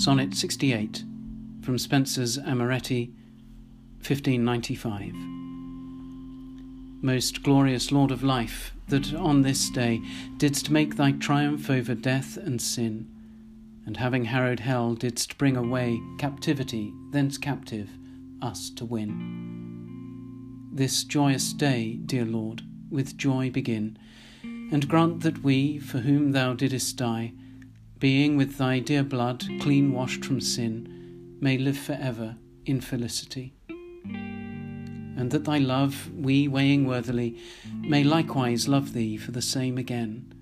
Sonnet 68 from Spenser's Amoretti, 1595. Most glorious Lord of life, that on this day didst make thy triumph over death and sin, and having harrowed hell, didst bring away captivity, thence captive, us to win. This joyous day, dear Lord, with joy begin, and grant that we, for whom thou didst die, being with thy dear blood clean washed from sin, may live for ever in felicity. And that thy love, we weighing worthily, may likewise love thee for the same again.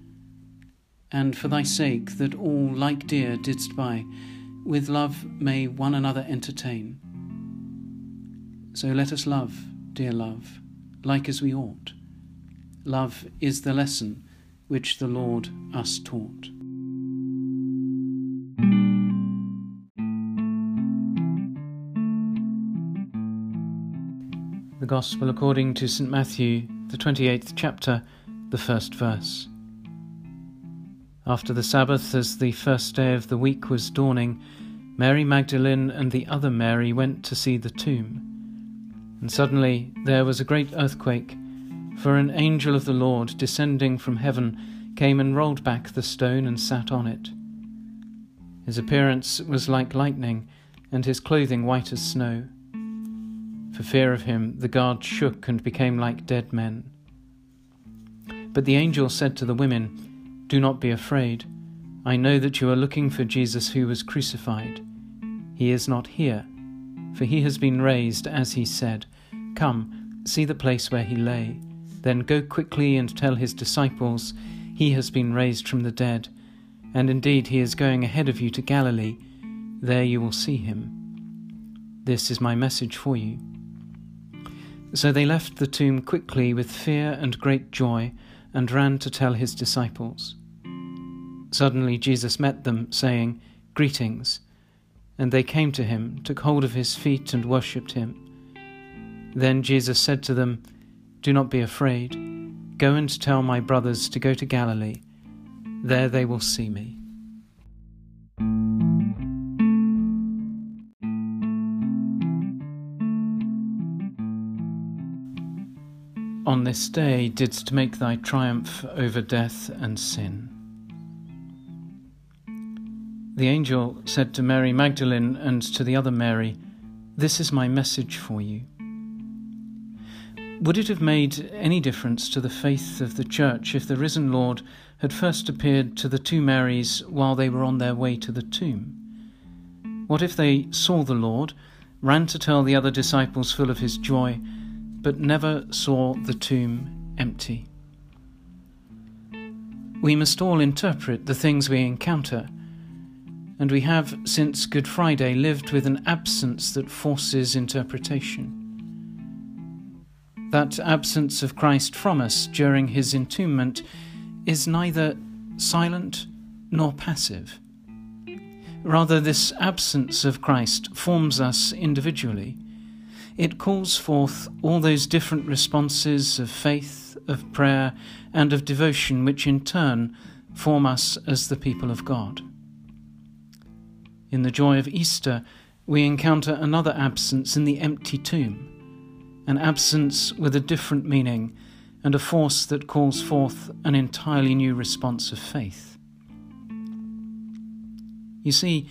And for thy sake, that all like dear didst buy, with love may one another entertain. So let us love, dear love, like as we ought. Love is the lesson which the Lord us taught. Gospel according to St. Matthew, the 28th chapter, the first verse. After the Sabbath, as the first day of the week was dawning, Mary Magdalene and the other Mary went to see the tomb. And suddenly there was a great earthquake, for an angel of the Lord, descending from heaven, came and rolled back the stone and sat on it. His appearance was like lightning, and his clothing white as snow. For fear of him, the guards shook and became like dead men. But the angel said to the women, Do not be afraid. I know that you are looking for Jesus who was crucified. He is not here, for he has been raised, as he said. Come, see the place where he lay. Then go quickly and tell his disciples, He has been raised from the dead, and indeed he is going ahead of you to Galilee. There you will see him. This is my message for you. So they left the tomb quickly with fear and great joy, and ran to tell his disciples. Suddenly Jesus met them, saying, Greetings. And they came to him, took hold of his feet, and worshipped him. Then Jesus said to them, Do not be afraid. Go and tell my brothers to go to Galilee. There they will see me. On this day didst make thy triumph over death and sin. The angel said to Mary Magdalene and to the other Mary, This is my message for you. Would it have made any difference to the faith of the Church if the risen Lord had first appeared to the two Marys while they were on their way to the tomb? What if they saw the Lord, ran to tell the other disciples full of his joy, but never saw the tomb empty. We must all interpret the things we encounter, and we have, since Good Friday, lived with an absence that forces interpretation. That absence of Christ from us during his entombment is neither silent nor passive. Rather, this absence of Christ forms us individually it calls forth all those different responses of faith, of prayer, and of devotion which in turn form us as the people of God. In the joy of Easter, we encounter another absence in the empty tomb, an absence with a different meaning and a force that calls forth an entirely new response of faith. You see,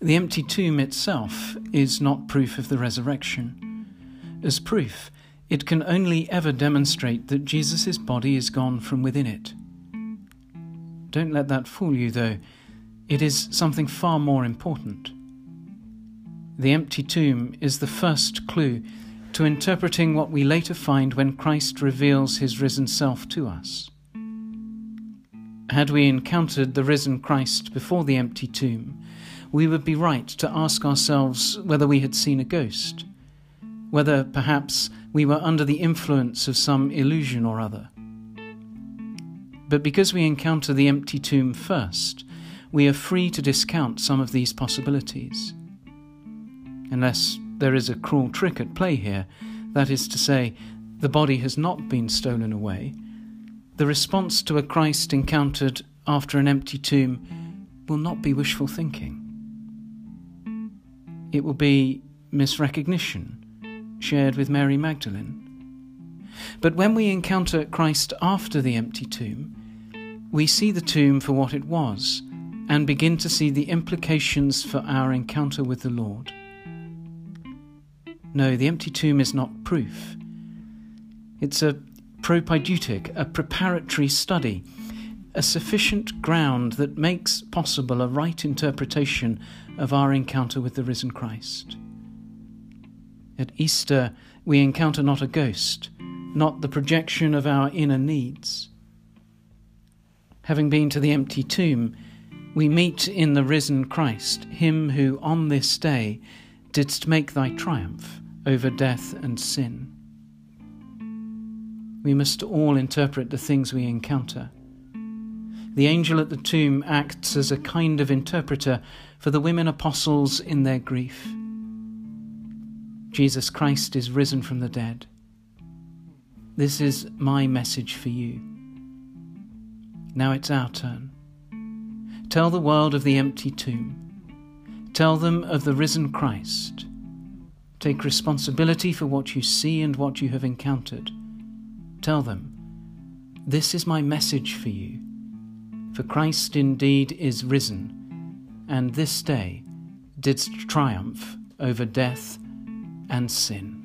the empty tomb itself is not proof of the resurrection. As proof, it can only ever demonstrate that Jesus' body is gone from within it. Don't let that fool you, though. It is something far more important. The empty tomb is the first clue to interpreting what we later find when Christ reveals his risen self to us. Had we encountered the risen Christ before the empty tomb, we would be right to ask ourselves whether we had seen a ghost whether perhaps we were under the influence of some illusion or other. But because we encounter the empty tomb first, we are free to discount some of these possibilities. Unless there is a cruel trick at play here, that is to say, the body has not been stolen away, the response to a Christ encountered after an empty tomb will not be wishful thinking. it will be misrecognition, shared with Mary Magdalene. But when we encounter Christ after the empty tomb, we see the tomb for what it was and begin to see the implications for our encounter with the Lord. No, the empty tomb is not proof. It's a propaedeutic, a preparatory study, a sufficient ground that makes possible a right interpretation of our encounter with the risen Christ. At Easter, we encounter not a ghost, not the projection of our inner needs. Having been to the empty tomb, we meet in the risen Christ, him who on this day didst make thy triumph over death and sin. We must all interpret the things we encounter. The angel at the tomb acts as a kind of interpreter for the women apostles in their grief. Jesus Christ is risen from the dead. This is my message for you. Now it's our turn. Tell the world of the empty tomb. Tell them of the risen Christ. Take responsibility for what you see and what you have encountered. Tell them, This is my message for you. For Christ indeed is risen, and this day didst triumph over death and sin.